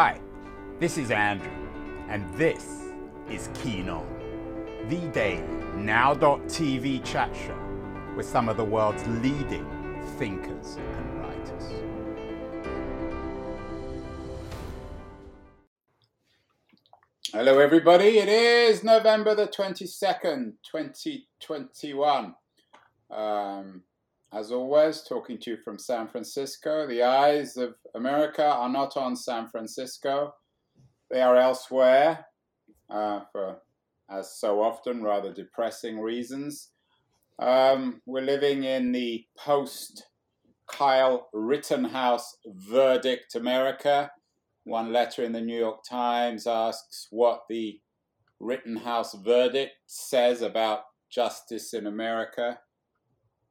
Hi, this is Andrew, and this is Keen On, the daily now.tv chat show with some of the world's leading thinkers and writers. Hello, everybody. It is November the 22nd, 2021. Um, as always, talking to you from San Francisco. The eyes of America are not on San Francisco, they are elsewhere uh, for, as so often, rather depressing reasons. Um, we're living in the post Kyle Rittenhouse verdict America. One letter in the New York Times asks what the Rittenhouse verdict says about justice in America.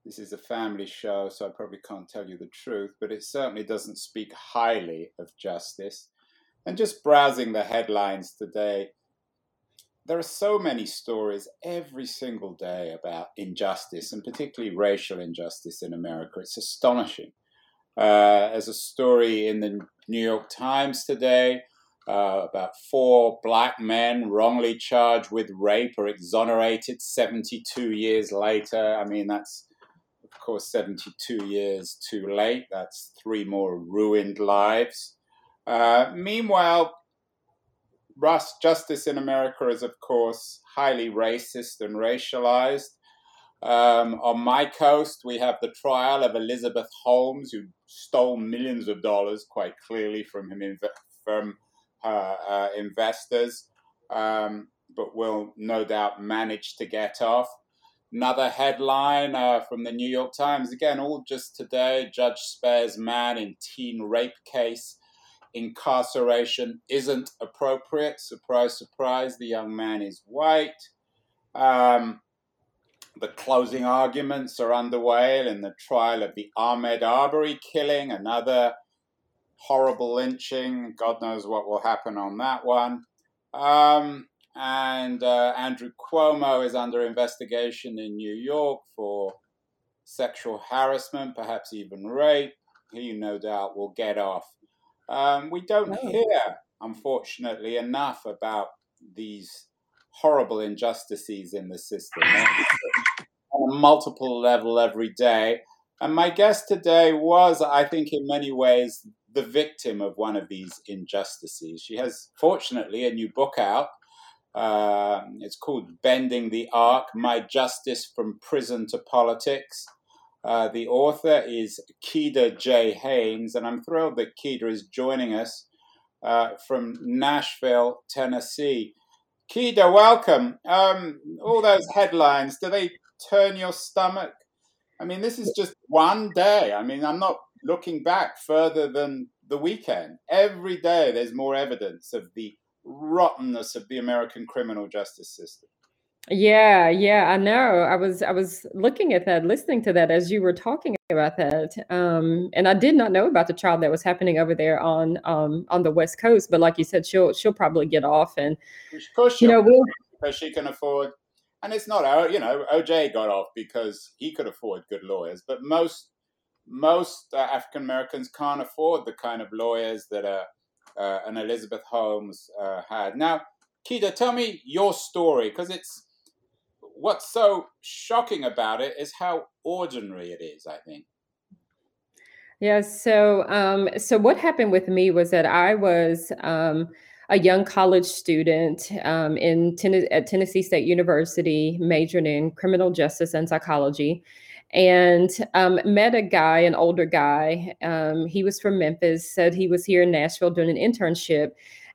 This is a family show, so I probably can't tell you the truth, but it certainly doesn't speak highly of justice. And just browsing the headlines today, there are so many stories every single day about injustice, and particularly racial injustice in America. It's astonishing. Uh, there's a story in the New York Times today uh, about four black men wrongly charged with rape or exonerated 72 years later. I mean, that's of course, 72 years too late. That's three more ruined lives. Uh, meanwhile, justice in America is, of course, highly racist and racialized. Um, on my coast, we have the trial of Elizabeth Holmes, who stole millions of dollars quite clearly from him from her uh, investors, um, but will no doubt manage to get off. Another headline uh, from the New York Times, again, all just today Judge spares man in teen rape case. Incarceration isn't appropriate. Surprise, surprise, the young man is white. Um, the closing arguments are underway in the trial of the Ahmaud Arbery killing, another horrible lynching. God knows what will happen on that one. Um, and uh, Andrew Cuomo is under investigation in New York for sexual harassment, perhaps even rape. He no doubt will get off. Um, we don't oh. hear, unfortunately, enough about these horrible injustices in the system on a multiple level every day. And my guest today was, I think, in many ways, the victim of one of these injustices. She has, fortunately, a new book out uh, it's called Bending the Arc My Justice from Prison to Politics. Uh, the author is Keeda J. Haynes, and I'm thrilled that Keeda is joining us uh, from Nashville, Tennessee. Keeda, welcome. Um, all those headlines, do they turn your stomach? I mean, this is just one day. I mean, I'm not looking back further than the weekend. Every day there's more evidence of the rottenness of the American criminal justice system. Yeah, yeah, I know. I was I was looking at that, listening to that as you were talking about that, um, and I did not know about the trial that was happening over there on um, on the West Coast. But like you said, she'll she'll probably get off, and of course, you know, we'll, because she can afford. And it's not, our, you know, OJ got off because he could afford good lawyers, but most most uh, African Americans can't afford the kind of lawyers that are uh, and Elizabeth Holmes uh, had. Now, Keeda, tell me your story because it's what's so shocking about it is how ordinary it is. I think. Yeah. So, um, so what happened with me was that I was um, a young college student um, in ten- at Tennessee State University, majored in criminal justice and psychology and um, met a guy, an older guy. Um, he was from Memphis, said he was here in Nashville doing an internship.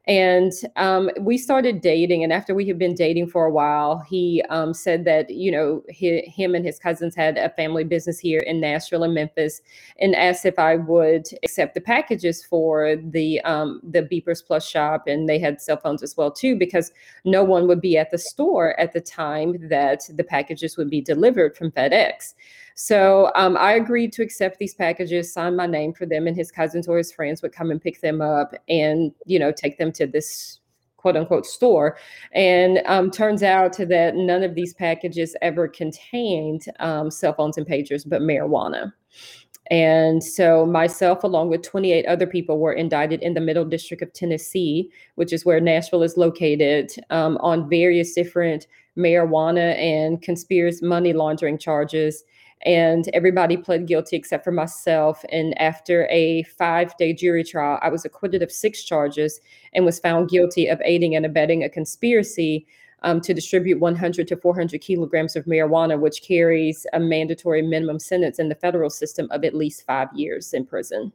And um, we started dating. And after we had been dating for a while, he um, said that, you know, he, him and his cousins had a family business here in Nashville and Memphis and asked if I would accept the packages for the, um, the Beepers Plus shop. And they had cell phones as well, too, because no one would be at the store at the time that the packages would be delivered from FedEx. So um, I agreed to accept these packages, sign my name for them, and his cousins or his friends would come and pick them up and, you know, take them to this quote unquote store. And um, turns out that none of these packages ever contained um, cell phones and pagers, but marijuana. And so, myself, along with 28 other people, were indicted in the Middle District of Tennessee, which is where Nashville is located, um, on various different marijuana and conspiracy money laundering charges. And everybody pled guilty except for myself. And after a five day jury trial, I was acquitted of six charges and was found guilty of aiding and abetting a conspiracy um, to distribute 100 to 400 kilograms of marijuana, which carries a mandatory minimum sentence in the federal system of at least five years in prison.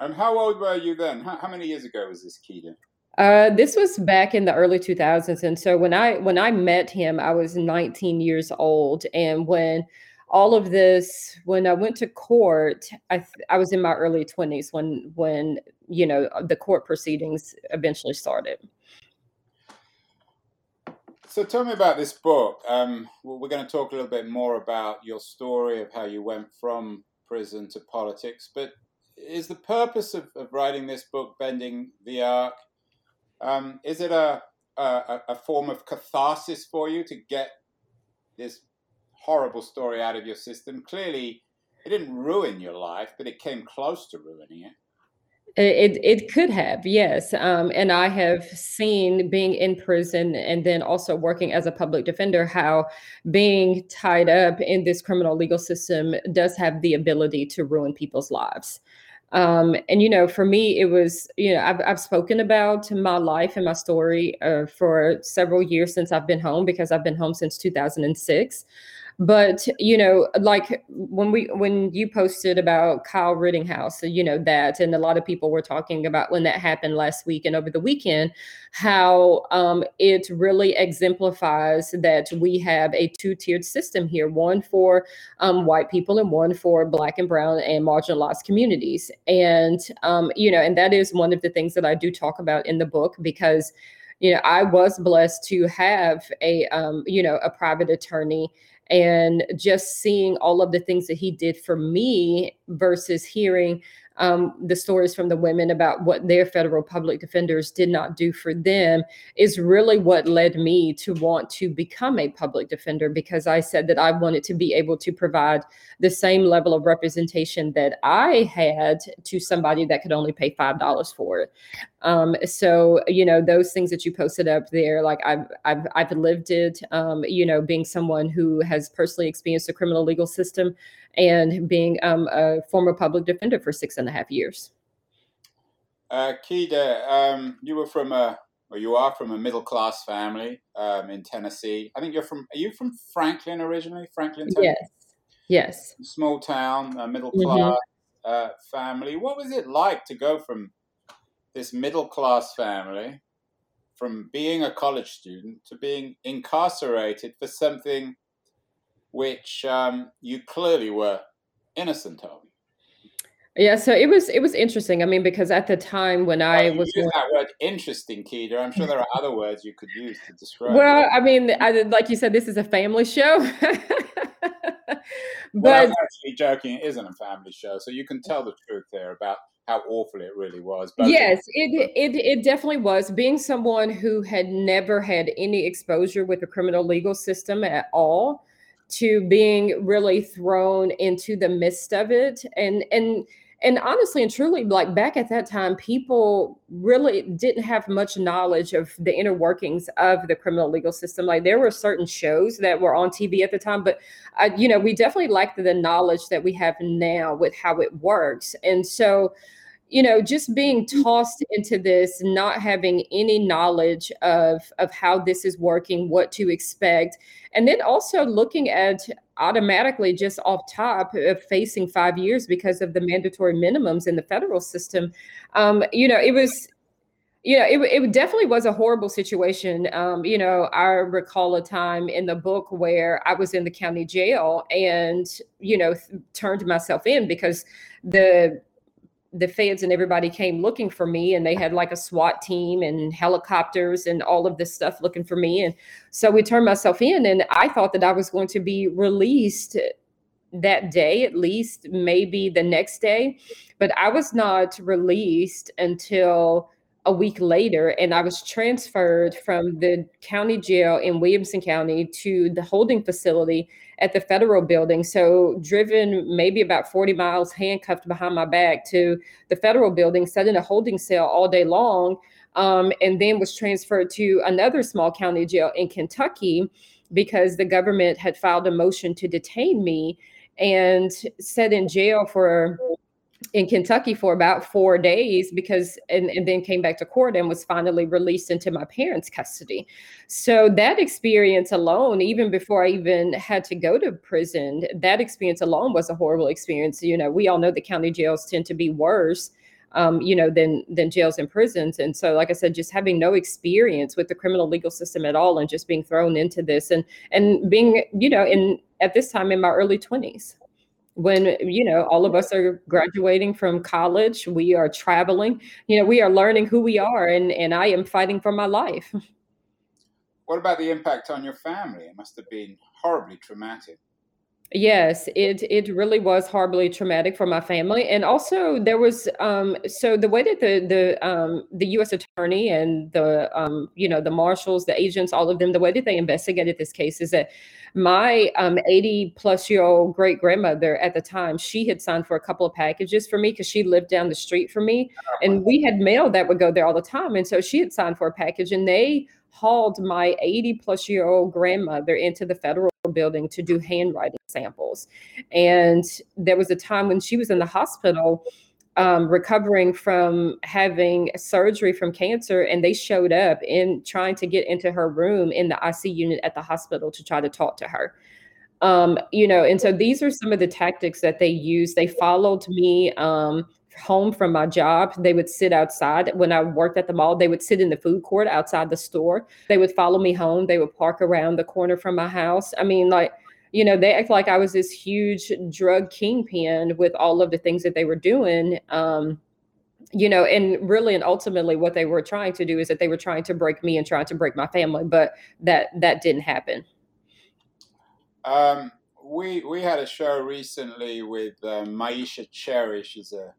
And how old were you then? How, how many years ago was this, Keeda? Uh, this was back in the early 2000s, and so when I when I met him, I was 19 years old, and when all of this, when I went to court, I I was in my early 20s when when you know the court proceedings eventually started. So tell me about this book. Um, we're going to talk a little bit more about your story of how you went from prison to politics. But is the purpose of, of writing this book, Bending the Arc, um, is it a, a, a form of catharsis for you to get this horrible story out of your system? Clearly, it didn't ruin your life, but it came close to ruining it. It it could have, yes. Um, and I have seen being in prison and then also working as a public defender how being tied up in this criminal legal system does have the ability to ruin people's lives. Um, and you know, for me, it was you know I've I've spoken about my life and my story uh, for several years since I've been home because I've been home since 2006 but you know like when we when you posted about kyle rittenhouse you know that and a lot of people were talking about when that happened last week and over the weekend how um, it really exemplifies that we have a two-tiered system here one for um, white people and one for black and brown and marginalized communities. And um, you know and that is one of the things that i do talk about in the book because you know i was blessed to have a um, you know a private attorney and just seeing all of the things that he did for me versus hearing um, the stories from the women about what their federal public defenders did not do for them is really what led me to want to become a public defender because I said that I wanted to be able to provide the same level of representation that I had to somebody that could only pay $5 for it. Um, so, you know, those things that you posted up there, like I've, I've, I've lived it, um, you know, being someone who has personally experienced the criminal legal system and being um, a former public defender for six and a half years. Uh, Keeda, um, you were from a, or you are from a middle class family um, in Tennessee. I think you're from. Are you from Franklin originally? Franklin, Tennessee? Yes. Yes. Small town, middle mm-hmm. class mm-hmm. uh, family. What was it like to go from this middle class family, from being a college student to being incarcerated for something which um, you clearly were innocent of. Yeah, so it was it was interesting. I mean, because at the time when I well, was use that word interesting, Keeda. I'm sure there are other words you could use to describe. Well, it. I mean, I, like you said, this is a family show. but well, I'm actually joking. It isn't a family show, so you can tell the truth there about how awful it really was. Yes, it, it it definitely was. Being someone who had never had any exposure with the criminal legal system at all, to being really thrown into the midst of it. And and and honestly and truly like back at that time people really didn't have much knowledge of the inner workings of the criminal legal system. Like there were certain shows that were on tv at the time but uh, you know we definitely lacked the knowledge that we have now with how it works. And so you know just being tossed into this not having any knowledge of of how this is working what to expect and then also looking at automatically just off top of facing five years because of the mandatory minimums in the federal system um, you know it was you know, it, it definitely was a horrible situation. Um, you know, I recall a time in the book where I was in the county jail and, you know, th- turned myself in because the the feds and everybody came looking for me and they had like a SWAT team and helicopters and all of this stuff looking for me. And so we turned myself in and I thought that I was going to be released that day, at least maybe the next day. But I was not released until a week later, and I was transferred from the county jail in Williamson County to the holding facility at the federal building. So, driven maybe about 40 miles, handcuffed behind my back to the federal building, sat in a holding cell all day long, um, and then was transferred to another small county jail in Kentucky because the government had filed a motion to detain me and set in jail for in Kentucky for about four days because, and, and then came back to court and was finally released into my parents' custody. So that experience alone, even before I even had to go to prison, that experience alone was a horrible experience. You know, we all know the county jails tend to be worse. Um, you know, than than jails and prisons. And so, like I said, just having no experience with the criminal legal system at all, and just being thrown into this, and and being, you know, in at this time in my early twenties when you know all of us are graduating from college we are traveling you know we are learning who we are and and i am fighting for my life. What about the impact on your family? It must have been horribly traumatic Yes, it it really was horribly traumatic for my family, and also there was um, so the way that the the um, the U.S. attorney and the um, you know the marshals, the agents, all of them, the way that they investigated this case is that my um, 80 plus year old great grandmother at the time she had signed for a couple of packages for me because she lived down the street from me, and we had mail that would go there all the time, and so she had signed for a package, and they hauled my 80 plus year old grandmother into the federal building to do handwriting samples. And there was a time when she was in the hospital um, recovering from having surgery from cancer, and they showed up in trying to get into her room in the IC unit at the hospital to try to talk to her. Um, you know, and so these are some of the tactics that they use. They followed me um, home from my job, they would sit outside. When I worked at the mall, they would sit in the food court outside the store. They would follow me home. They would park around the corner from my house. I mean, like, you know, they act like I was this huge drug kingpin with all of the things that they were doing. Um, you know, and really and ultimately what they were trying to do is that they were trying to break me and trying to break my family, but that that didn't happen. Um, we we had a show recently with uh, Myisha Cherry. She's a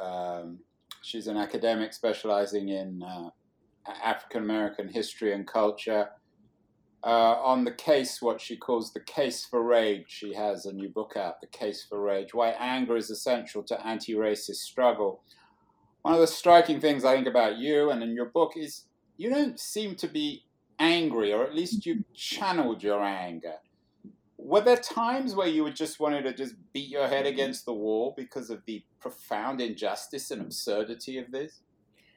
um, she's an academic specializing in uh, African American history and culture. Uh, on the case, what she calls the case for rage, she has a new book out, The Case for Rage Why Anger is Essential to Anti Racist Struggle. One of the striking things I think about you and in your book is you don't seem to be angry, or at least you've channeled your anger were there times where you would just wanted to just beat your head against the wall because of the profound injustice and absurdity of this?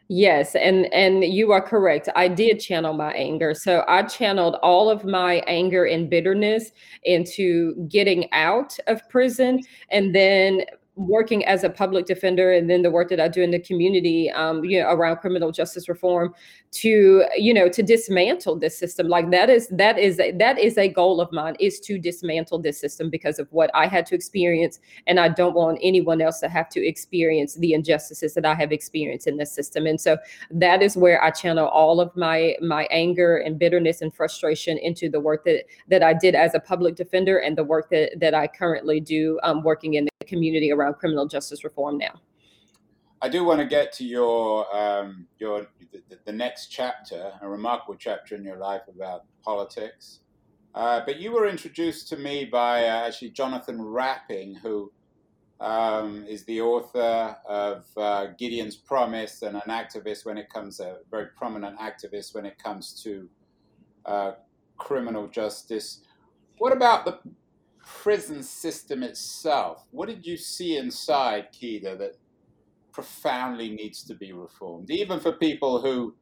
Yes, and and you are correct. I did channel my anger. So I channeled all of my anger and bitterness into getting out of prison and then working as a public defender and then the work that I do in the community, um, you know, around criminal justice reform, to you know to dismantle this system. Like that is that is a, that is a goal of mine is to dismantle this system because of what I had to experience, and I don't want anyone else to have to experience the injustices that I have experienced in this system. And so that is where I channel all of my my anger and bitterness and frustration into the work that that I did as a public defender and the work that that I currently do um, working in the community around criminal justice reform now. I do want to get to your um, your the, the, next chapter, a remarkable chapter in your life about politics. Uh, but you were introduced to me by uh, actually Jonathan Rapping, who um, is the author of uh, Gideon's Promise and an activist when it comes a very prominent activist when it comes to uh, criminal justice. What about the prison system itself, what did you see inside Keeda that profoundly needs to be reformed, even for people who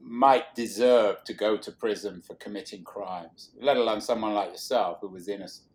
might deserve to go to prison for committing crimes, let alone someone like yourself who was innocent?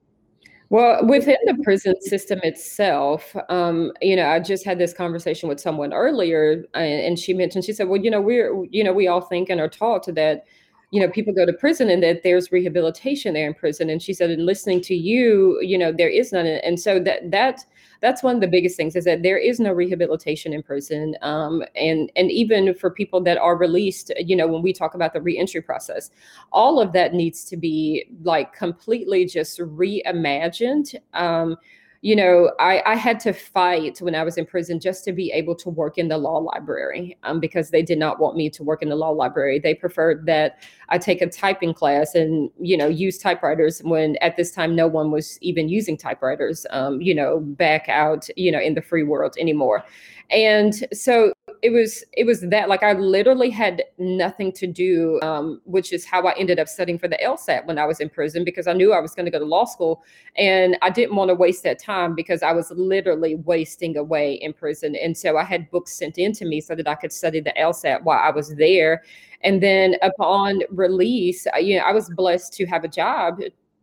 Well, within the prison system itself, um, you know, I just had this conversation with someone earlier, and, and she mentioned, she said, "Well, you know, we're, you know, we all think and are taught that you know people go to prison and that there's rehabilitation there in prison. And she said in listening to you you know there is none. And so that that that's one of the biggest things is that there is no rehabilitation in prison. Um, and and even for people that are released you know when we talk about the reentry process all of that needs to be like completely just reimagined. Um, you know, I, I had to fight when I was in prison just to be able to work in the law library um, because they did not want me to work in the law library. They preferred that I take a typing class and, you know, use typewriters when at this time no one was even using typewriters, um, you know, back out, you know, in the free world anymore. And so it was it was that like I literally had nothing to do, um, which is how I ended up studying for the LSAT when I was in prison because I knew I was going to go to law school, and I didn't want to waste that time because I was literally wasting away in prison. And so I had books sent in to me so that I could study the LSAT while I was there. And then upon release, you know, I was blessed to have a job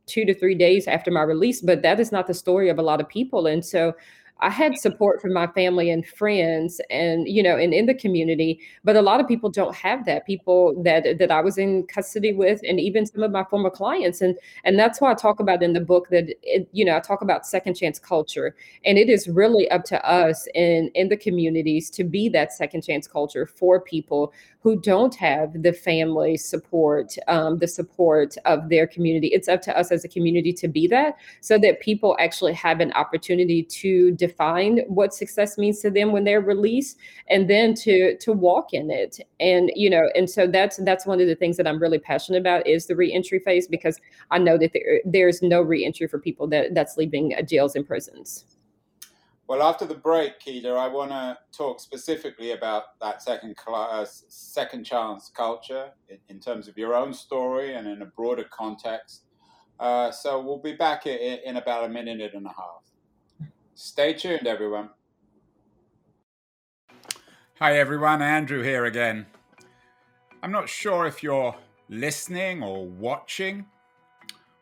two to three days after my release, but that is not the story of a lot of people. And so I had support from my family and friends and you know and in the community but a lot of people don't have that people that that I was in custody with and even some of my former clients and and that's why I talk about in the book that it, you know I talk about second chance culture and it is really up to us in in the communities to be that second chance culture for people who don't have the family support um, the support of their community. It's up to us as a community to be that so that people actually have an opportunity to define what success means to them when they're released and then to to walk in it. And you know and so that's that's one of the things that i'm really passionate about is the reentry phase because i know that there, there's no reentry for people that that's leaving jails and prisons well, after the break, Keeda, I want to talk specifically about that second class, second chance culture in, in, terms of your own story and in a broader context. Uh, so we'll be back in, in about a minute and a half. Stay tuned, everyone. Hi, everyone. Andrew here again. I'm not sure if you're listening or watching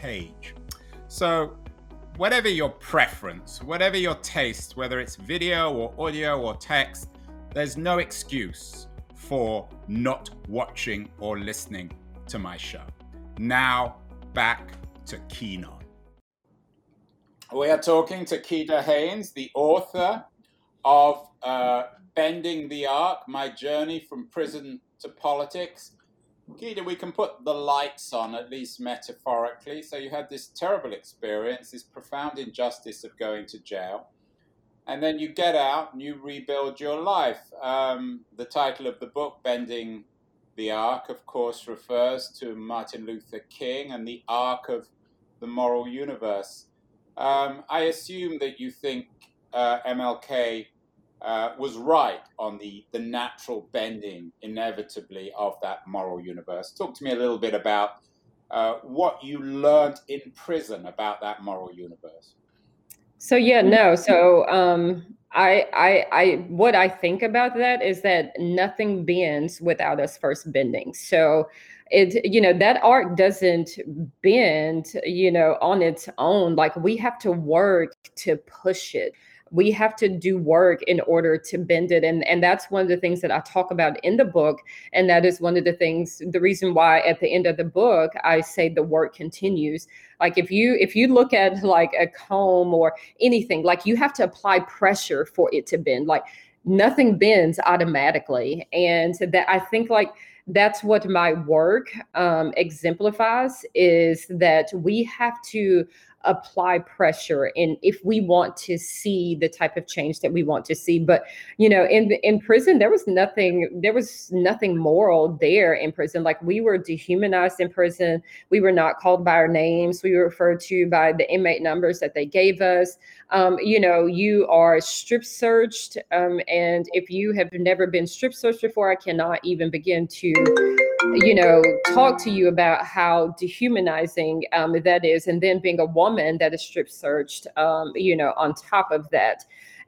page. So, whatever your preference, whatever your taste, whether it's video or audio or text, there's no excuse for not watching or listening to my show. Now, back to Keen On. We are talking to Keeda Haynes, the author of uh, Bending the Arc My Journey from Prison to Politics. Keeda, we can put the lights on, at least metaphorically. So, you had this terrible experience, this profound injustice of going to jail. And then you get out and you rebuild your life. Um, the title of the book, Bending the arc, of course, refers to Martin Luther King and the arc of the moral universe. Um, I assume that you think uh, MLK uh, was right on the, the natural bending, inevitably, of that moral universe. Talk to me a little bit about uh, what you learned in prison about that moral universe. So yeah, no. So um, I, I, I, what I think about that is that nothing bends without us first bending. So it, you know, that art doesn't bend, you know, on its own. Like we have to work to push it we have to do work in order to bend it. And and that's one of the things that i talk about in the book. And that is one of the things the reason why at the end of the book i say the work continues. Like if you if you look at like a comb or anything like you have to apply pressure for it to bend. Like nothing bends automatically. And that i think like that's what my work um, exemplifies is that we have to apply pressure and if we want to see the type of change that we want to see. But you know in in prison there was nothing there was nothing moral there in prison. Like we were dehumanized in prison. We were not called by our names. We were referred to by the inmate numbers that they gave us. Um, you know you are strip searched um, and if you have never been strip searched before i cannot even begin to you know, talk to you about how dehumanizing um, that is, and then being a woman that is strip searched, um, you know, on top of that.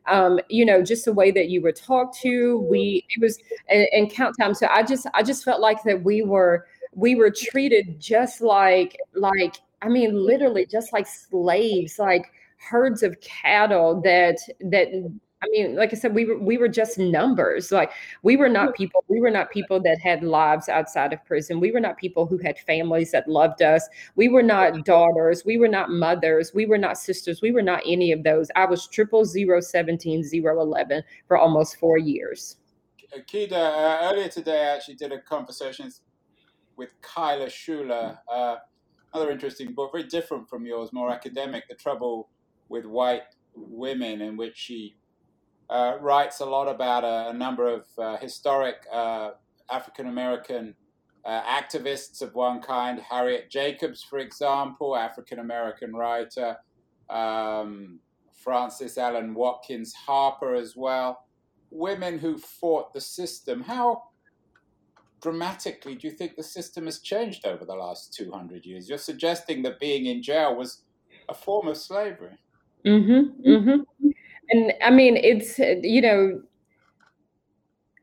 Um, you know, just the way that you were talked to, we it was and, and count time. So I just I just felt like that we were we were treated just like like I mean, literally just like slaves, like herds of cattle that that I mean, like I said, we were we were just numbers. Like we were not people. We were not people that had lives outside of prison. We were not people who had families that loved us. We were not daughters. We were not mothers. We were not sisters. We were not any of those. I was triple zero seventeen zero eleven for almost four years. Keeda, uh, earlier today, I actually did a conversation with Kyla Schuler. Uh, another interesting book, very different from yours, more academic. The trouble with white women, in which she uh, writes a lot about a, a number of uh, historic uh, African American uh, activists of one kind. Harriet Jacobs, for example, African American writer. Um, Frances Ellen Watkins Harper, as well. Women who fought the system. How dramatically do you think the system has changed over the last 200 years? You're suggesting that being in jail was a form of slavery. Mm-hmm, mm-hmm and I mean, it's you know,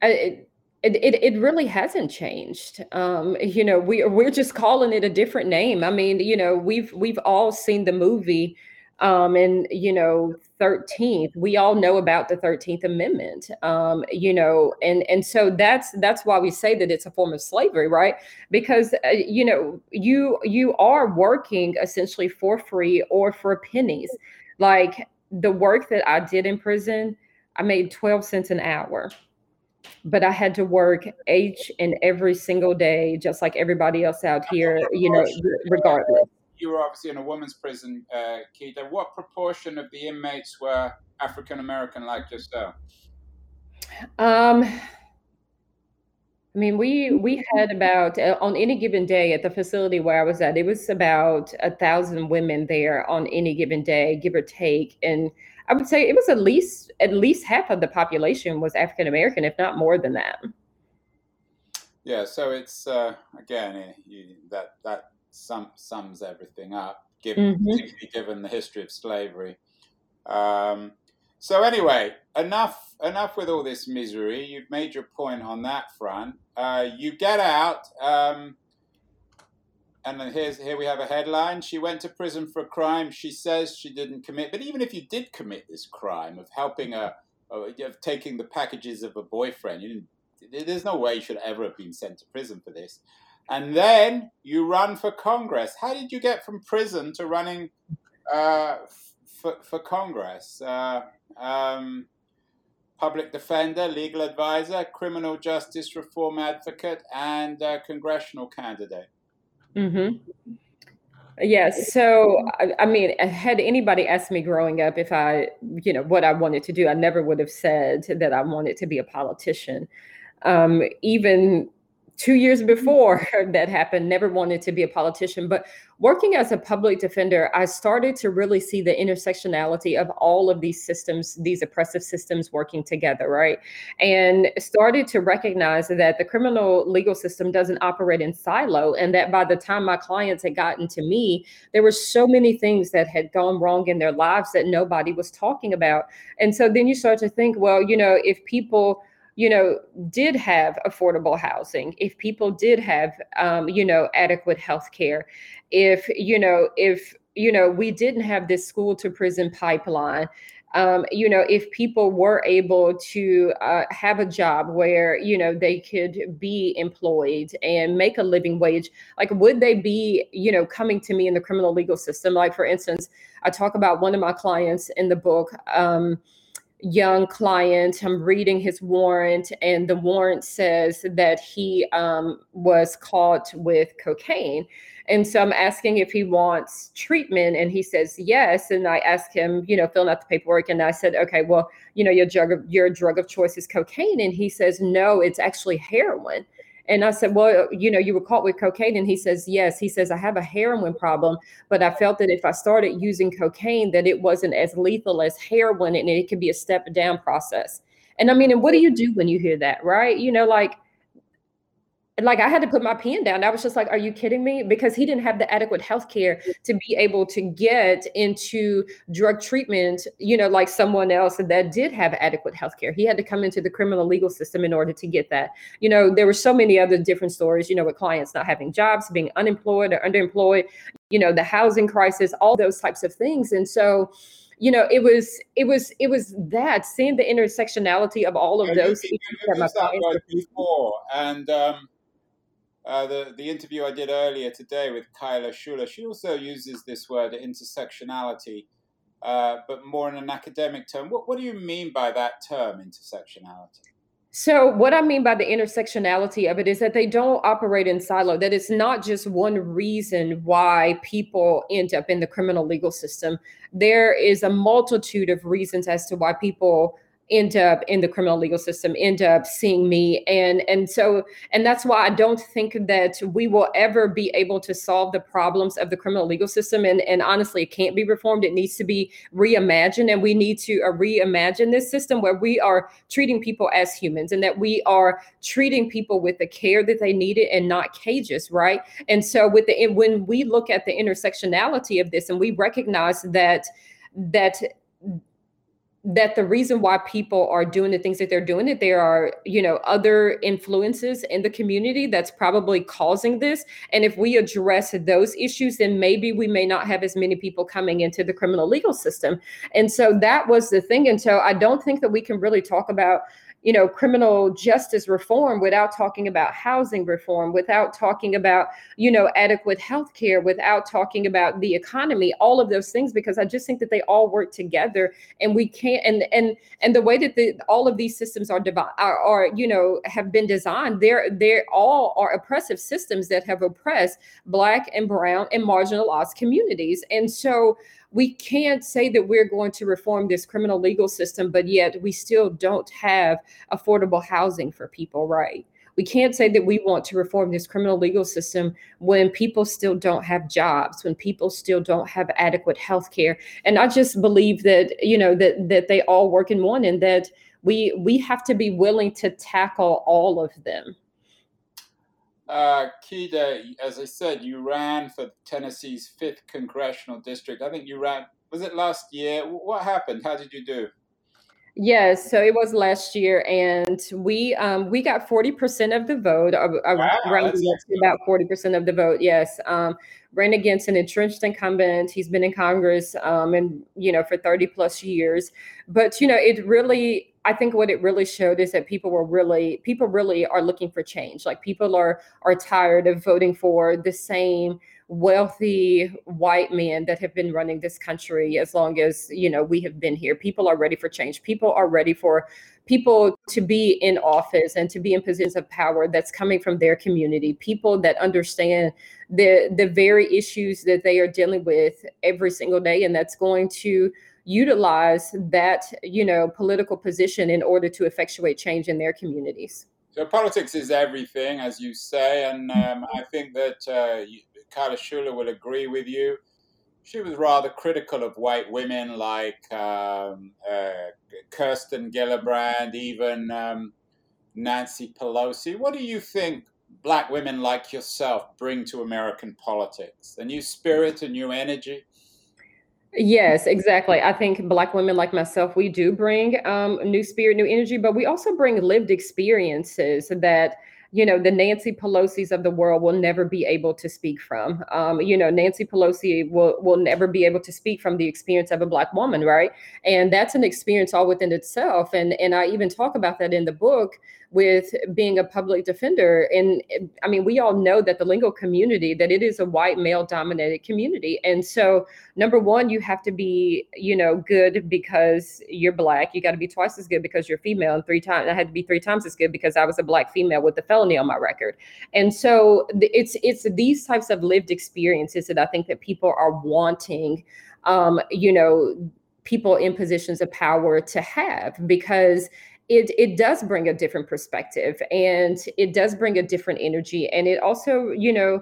it, it, it really hasn't changed. Um, you know, we we're just calling it a different name. I mean, you know, we've we've all seen the movie, um, and you know, Thirteenth. We all know about the Thirteenth Amendment. Um, you know, and and so that's that's why we say that it's a form of slavery, right? Because uh, you know, you you are working essentially for free or for pennies, like the work that I did in prison, I made 12 cents an hour. But I had to work each and every single day, just like everybody else out here, you know, regardless. You were obviously in a women's prison, uh, Keeda. What proportion of the inmates were African American like yourself? Um, I mean, we we had about uh, on any given day at the facility where I was at, it was about a thousand women there on any given day, give or take. And I would say it was at least at least half of the population was African American, if not more than that. Yeah, so it's uh, again eh, you, that that sum, sums everything up, given mm-hmm. given the history of slavery. Um, so anyway, enough enough with all this misery. You've made your point on that front. Uh, you get out, um, and then here's here we have a headline. She went to prison for a crime she says she didn't commit. But even if you did commit this crime of helping a of taking the packages of a boyfriend, you didn't. There's no way you should ever have been sent to prison for this. And then you run for Congress. How did you get from prison to running uh, for, for Congress? Uh, um, public defender, legal advisor, criminal justice reform advocate, and congressional candidate. Mm-hmm. Yeah. So, I, I, mean, had anybody asked me growing up if I, you know, what I wanted to do, I never would have said that I wanted to be a politician. Um, even two years mm-hmm. before that happened, never wanted to be a politician. But working as a public defender, I started to really see the intersectionality of all of these systems, these oppressive systems working together, right? And started to recognize that the criminal legal system doesn't operate in silo. And that by the time my clients had gotten to me, there were so many things that had gone wrong in their lives that nobody was talking about. And so then you start to think, well, you know, if people, you know, did have affordable housing, if people did have, um, you know, adequate health care, if, you know, if, you know, we didn't have this school to prison pipeline, um, you know, if people were able to uh, have a job where, you know, they could be employed and make a living wage, like, would they be, you know, coming to me in the criminal legal system? Like, for instance, I talk about one of my clients in the book. Um, young client. I'm reading his warrant, and the warrant says that he um, was caught with cocaine. And so I'm asking if he wants treatment, and he says yes. And I ask him, you know, filling out the paperwork, and I said, okay, well, you know, your drug of, your drug of choice is cocaine, and he says no, it's actually heroin. And I said, Well, you know, you were caught with cocaine. And he says, Yes. He says, I have a heroin problem, but I felt that if I started using cocaine, that it wasn't as lethal as heroin and it could be a step down process. And I mean, and what do you do when you hear that, right? You know, like like I had to put my pen down. I was just like, "Are you kidding me?" Because he didn't have the adequate health care to be able to get into drug treatment. You know, like someone else that did have adequate health care. He had to come into the criminal legal system in order to get that. You know, there were so many other different stories. You know, with clients not having jobs, being unemployed or underemployed. You know, the housing crisis, all those types of things, and so you know, it was it was it was that seeing the intersectionality of all of yeah, those you, you, you that before, and um, uh, the, the interview I did earlier today with Kyla Schuler, she also uses this word intersectionality, uh, but more in an academic term. What, what do you mean by that term, intersectionality? So, what I mean by the intersectionality of it is that they don't operate in silo, that it's not just one reason why people end up in the criminal legal system. There is a multitude of reasons as to why people end up in the criminal legal system end up seeing me. And and so and that's why i don't think that we will ever be able to solve the problems of the criminal legal system. And and honestly it can't be reformed. It needs to be reimagined. And we need to uh, reimagine this system where we are treating people as humans and that we are treating people with the care that they needed and not cages right? And so with the when we look at the intersectionality of this and we recognize that that that the reason why people are doing the things that they're doing that there are you know other influences in the community that's probably causing this. And if we address those issues then maybe we may not have as many people coming into the criminal legal system. And so that was the thing. And so i don't think that we can really talk about you know criminal justice reform without talking about housing reform without talking about you know adequate health care without talking about the economy all of those things because i just think that they all work together and we can't and and and the way that the all of these systems are divided are, are you know have been designed they're they're all are oppressive systems that have oppressed black and brown and marginalized communities. And so we can't say that we're going to reform this criminal legal system, but yet we still don't have affordable housing for people, right? We can't say that we want to reform this criminal legal system when people still don't have jobs, when people still don't have adequate health care. And I just believe that, you know, that that they all work in one and that we we have to be willing to tackle all of them. Uh, Keeda, as I said, you ran for Tennessee's fifth congressional district. I think you ran. Was it last year? What happened? How did you do? Yes, so it was last year, and we um, we got forty percent of the vote. Uh, wow, about forty percent of the vote. Yes, um, ran against an entrenched incumbent. He's been in Congress, um, and you know for thirty plus years. But you know, it really I think what it really showed is that people were really people really are looking for change. Like people are are tired of voting for the same wealthy white men that have been running this country as long as you know we have been here. People are ready for change. People are ready for people to be in office and to be in positions of power that's coming from their community. People that understand the the very issues that they are dealing with every single day and that's going to utilize that you know political position in order to effectuate change in their communities so politics is everything as you say and um, i think that uh, Kyla Schuler will agree with you she was rather critical of white women like um, uh, Kirsten Gillibrand, even um, Nancy Pelosi. What do you think black women like yourself bring to American politics? A new spirit, a new energy? Yes, exactly. I think Black women like myself, we do bring um, new spirit, new energy, but we also bring lived experiences that you know the nancy pelosi's of the world will never be able to speak from um, you know nancy pelosi will will never be able to speak from the experience of a black woman right and that's an experience all within itself and and i even talk about that in the book with being a public defender. And i mean we all know that the legal community that it is a white male dominated community. And so number one you have to be you know good because you're black. You got to be twice as good because you're female and three times i had to be three times as good because i was a black female with the felony on my record. And so it's it's these types of lived experiences that i think that people are wanting um, you know people in positions of power to have because it it does bring a different perspective and it does bring a different energy. And it also you know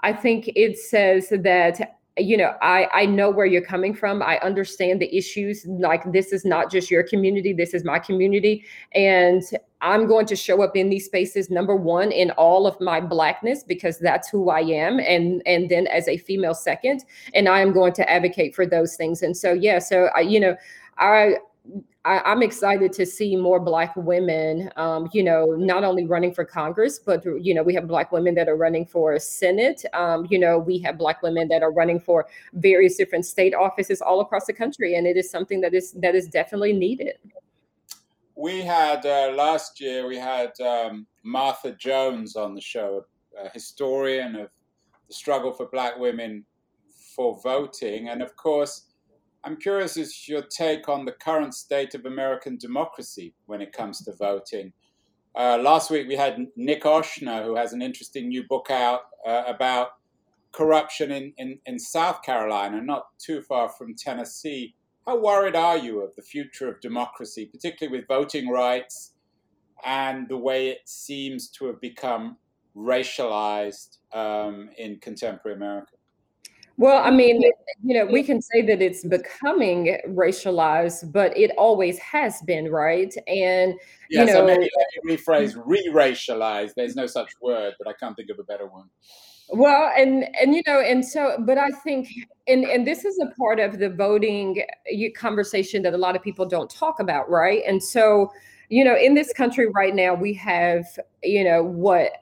i think it says that you know i i know where you're coming from. I understand the issues. Like this is not just your community. This is my community. And i'm going to show up in these spaces number one in all of my blackness because that's who i am. And and then as a female second and i am going to advocate for those things. And so yeah so I, you know I I, am excited to see more Black women, um, you know, not only running for Congress, but, you know, we have Black women that are running for Senate. Um, you know, we have Black women that are running for various different state offices all across the country. And it is something that is that is definitely needed. We had uh, last year, we had um, Martha Jones on the show, a historian of the struggle for Black women for voting. And of course, I'm curious as your take on the current state of American democracy when it comes to voting. Uh, last week we had Nick Ochsner, who has an interesting new book out uh, about corruption in, in, in South Carolina, not too far from Tennessee. How worried are you of the future of democracy, particularly with voting rights and the way it seems to have become racialized um, in contemporary America? Well, I mean, you know, we can say that it's becoming racialized, but it always has been, right? And yes, you know, maybe let me rephrase re-racialized. There's no such word, but I can't think of a better one. Well, and and you know, and so, but I think, and and this is a part of the voting conversation that a lot of people don't talk about, right? And so, you know, in this country right now, we have, you know, what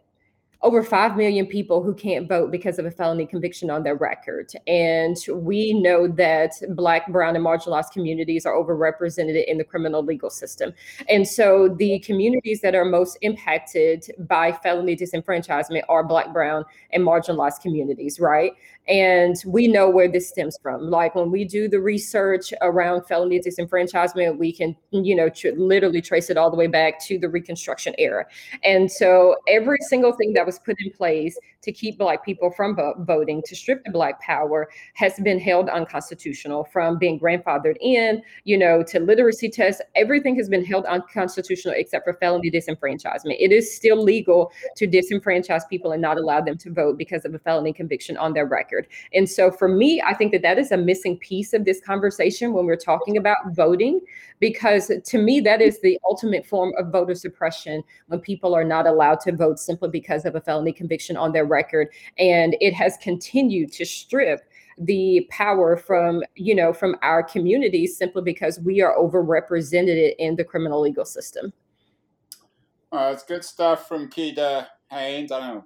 over 5 million people who can't vote because of a felony conviction on their record. And we know that Black, Brown, and marginalized communities are overrepresented in the criminal legal system. And so the communities that are most impacted by felony disenfranchisement are Black, Brown, and marginalized communities, right? And we know where this stems from. Like when we do the research around felony disenfranchisement, we can, you know, tr- literally trace it all the way back to the Reconstruction era. And so every single thing that was put in place to keep Black people from voting, to strip the Black power, has been held unconstitutional from being grandfathered in, you know, to literacy tests. Everything has been held unconstitutional except for felony disenfranchisement. It is still legal to disenfranchise people and not allow them to vote because of a felony conviction on their record. And so for me, I think that that is a missing piece of this conversation when we're talking about voting, because to me, that is the ultimate form of voter suppression when people are not allowed to vote simply because of a felony conviction on their record and it has continued to strip the power from you know from our communities simply because we are overrepresented in the criminal legal system uh, it's good stuff from Keeda Haynes. I don't know,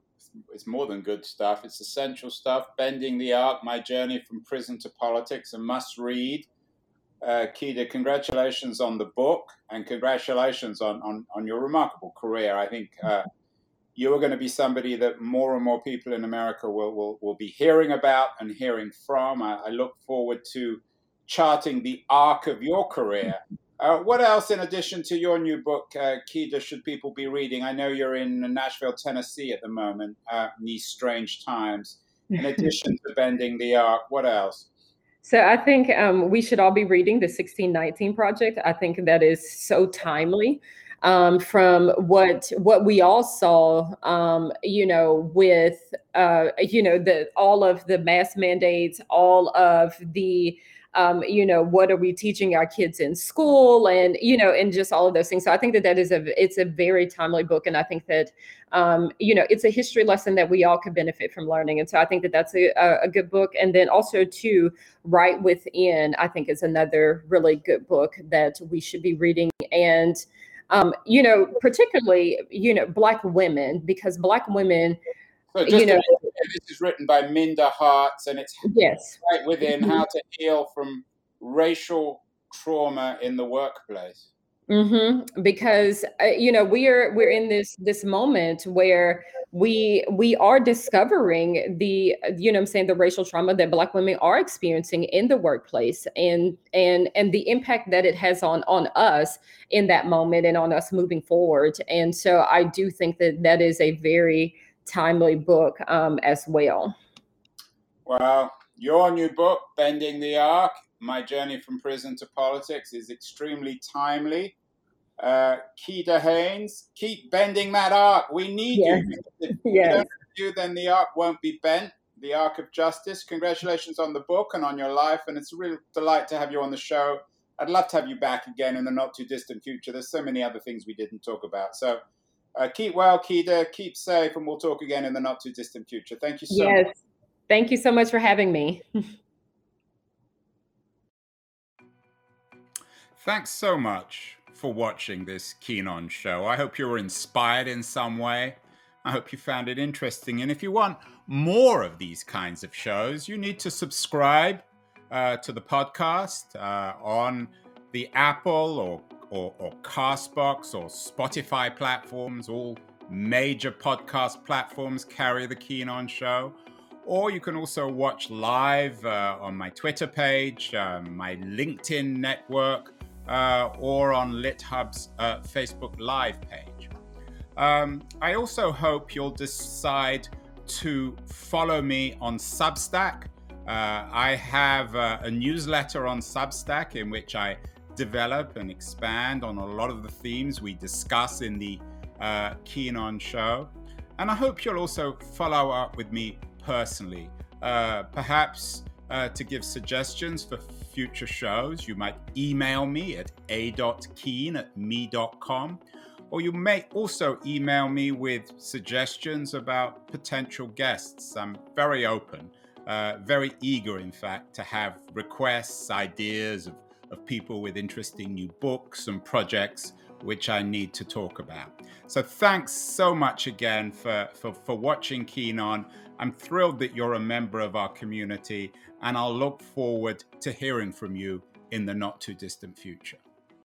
it's more than good stuff. It's essential stuff. Bending the Arc, My Journey from Prison to Politics, a must read. Uh, Keeda, congratulations on the book and congratulations on, on, on your remarkable career. I think uh, you are going to be somebody that more and more people in America will, will, will be hearing about and hearing from. I, I look forward to charting the arc of your career. Uh, what else, in addition to your new book, uh, Keeda, should people be reading? I know you're in Nashville, Tennessee at the moment, uh, in these strange times. In addition to Bending the Arc, what else? So I think um, we should all be reading the 1619 Project. I think that is so timely um, from what what we all saw, um, you know, with uh, you know the all of the mask mandates, all of the um, you know what are we teaching our kids in school and you know and just all of those things. So i think that that is a it's a very timely book and i think that um, you know it's a history lesson that we all could benefit from learning. And so i think that that's a, a good book. And then also to right within i think is another really good book that we should be reading. And um, you know, particularly, you know, Black women, because Black women, so you know, this is written by Minda Harts, and it's yes, right within mm-hmm. how to heal from racial trauma in the workplace. Mm-hmm. Because uh, you know we're we're in this this moment where we we are discovering the you know I'm saying the racial trauma that Black women are experiencing in the workplace and and and the impact that it has on on us in that moment and on us moving forward. And so I do think that that is a very timely book um, as well. Well, your new book, Bending the Arc, My Journey from Prison to Politics, is extremely timely uh, Keeda Haynes, keep bending that arc. We need yes. you. If yes. you, then the arc won't be bent. The Arc of Justice. Congratulations on the book and on your life, and it's a real delight to have you on the show. I'd love to have you back again in the not too distant future. There's so many other things we didn't talk about. So uh, keep well, Keeda. Keep safe, and we'll talk again in the not too distant future. Thank you so yes. much. Thank you so much for having me. Thanks so much for watching this Keen On show. I hope you were inspired in some way. I hope you found it interesting. And if you want more of these kinds of shows, you need to subscribe uh, to the podcast uh, on the Apple or, or, or Castbox or Spotify platforms. All major podcast platforms carry the Keen On show. Or you can also watch live uh, on my Twitter page, um, my LinkedIn network, uh, or on LitHub's uh, Facebook Live page. Um, I also hope you'll decide to follow me on Substack. Uh, I have uh, a newsletter on Substack in which I develop and expand on a lot of the themes we discuss in the uh, Keen On show. And I hope you'll also follow up with me personally, uh, perhaps to give suggestions for future shows, you might email me at a.keen at me.com, or you may also email me with suggestions about potential guests. I'm very open, uh, very eager, in fact, to have requests, ideas of, of people with interesting new books and projects which I need to talk about. So thanks so much again for, for, for watching Keen On. I'm thrilled that you're a member of our community, and I'll look forward to hearing from you in the not too distant future.